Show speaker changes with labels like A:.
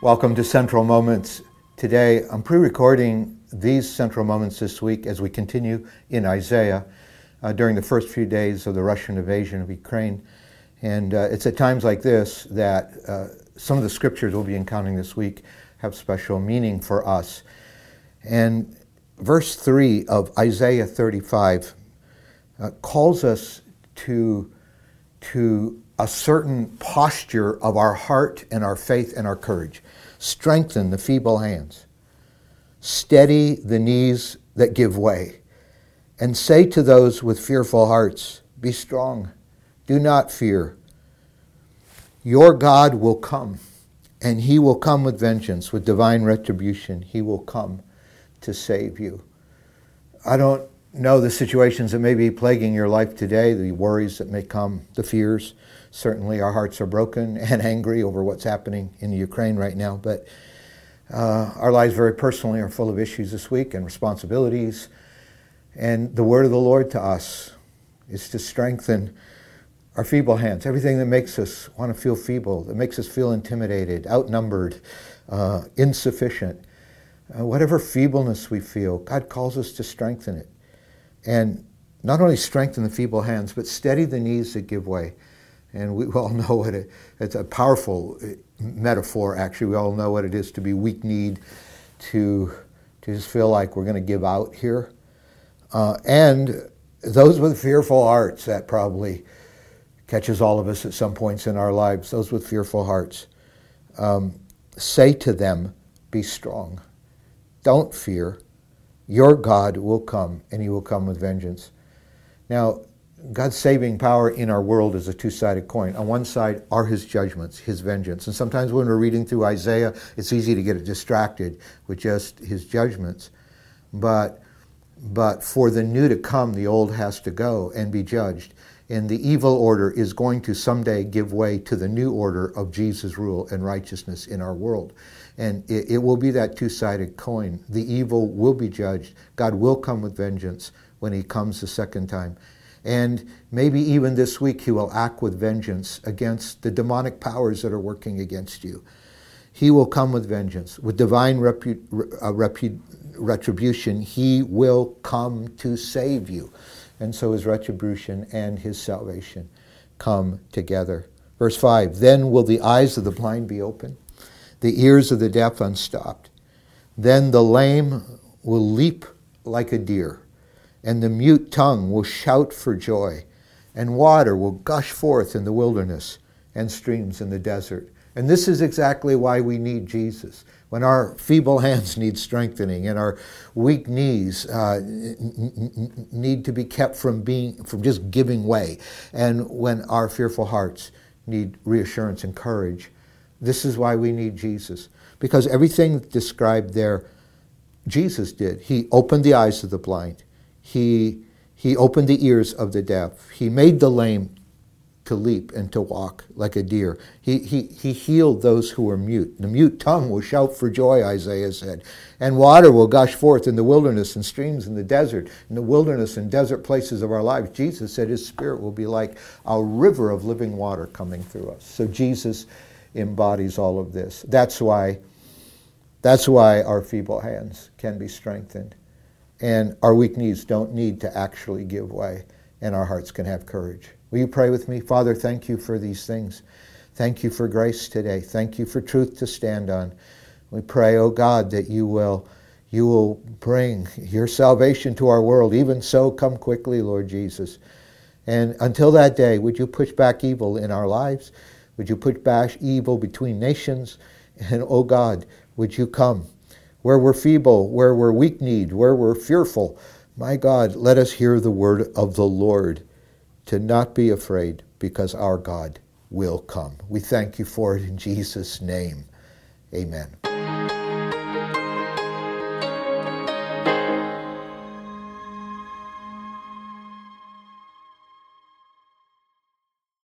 A: Welcome to Central Moments. Today, I'm pre recording these Central Moments this week as we continue in Isaiah uh, during the first few days of the Russian invasion of Ukraine. And uh, it's at times like this that uh, some of the scriptures we'll be encountering this week have special meaning for us. And verse 3 of Isaiah 35 uh, calls us to, to a certain posture of our heart and our faith and our courage. Strengthen the feeble hands, steady the knees that give way, and say to those with fearful hearts, Be strong, do not fear. Your God will come, and he will come with vengeance, with divine retribution. He will come to save you. I don't know the situations that may be plaguing your life today, the worries that may come, the fears. Certainly, our hearts are broken and angry over what's happening in Ukraine right now, but uh, our lives, very personally, are full of issues this week and responsibilities. And the word of the Lord to us is to strengthen our feeble hands, everything that makes us want to feel feeble, that makes us feel intimidated, outnumbered, uh, insufficient. Uh, whatever feebleness we feel, God calls us to strengthen it. And not only strengthen the feeble hands, but steady the knees that give way. And we all know what it, it's a powerful uh, metaphor, actually. We all know what it is to be weak kneed, to, to just feel like we're going to give out here. Uh, and those with fearful hearts, that probably catches all of us at some points in our lives, those with fearful hearts. Um, say to them, Be strong. Don't fear. Your God will come, and he will come with vengeance. Now, God's saving power in our world is a two sided coin. On one side are his judgments, his vengeance. And sometimes when we're reading through Isaiah, it's easy to get distracted with just his judgments. But, but for the new to come, the old has to go and be judged. And the evil order is going to someday give way to the new order of Jesus' rule and righteousness in our world. And it, it will be that two sided coin. The evil will be judged. God will come with vengeance when he comes the second time. And maybe even this week he will act with vengeance against the demonic powers that are working against you. He will come with vengeance, with divine repu- uh, repu- retribution. He will come to save you. And so his retribution and his salvation come together. Verse 5 Then will the eyes of the blind be open, the ears of the deaf unstopped. Then the lame will leap like a deer and the mute tongue will shout for joy, and water will gush forth in the wilderness and streams in the desert. And this is exactly why we need Jesus. When our feeble hands need strengthening and our weak knees uh, need to be kept from being from just giving way, and when our fearful hearts need reassurance and courage, this is why we need Jesus. Because everything described there, Jesus did. He opened the eyes of the blind. He, he opened the ears of the deaf. He made the lame to leap and to walk like a deer. He, he, he healed those who were mute. The mute tongue will shout for joy, Isaiah said. And water will gush forth in the wilderness and streams in the desert, in the wilderness and desert places of our lives. Jesus said his spirit will be like a river of living water coming through us. So Jesus embodies all of this. That's why, that's why our feeble hands can be strengthened. And our weak knees don't need to actually give way, and our hearts can have courage. Will you pray with me? Father, thank you for these things. Thank you for grace today. Thank you for truth to stand on. We pray, oh God, that you will you will bring your salvation to our world. Even so, come quickly, Lord Jesus. And until that day, would you push back evil in our lives? Would you push back evil between nations? And oh God, would you come where we're feeble, where we're weak kneed, where we're fearful. My God, let us hear the word of the Lord to not be afraid because our God will come. We thank you for it in Jesus' name. Amen.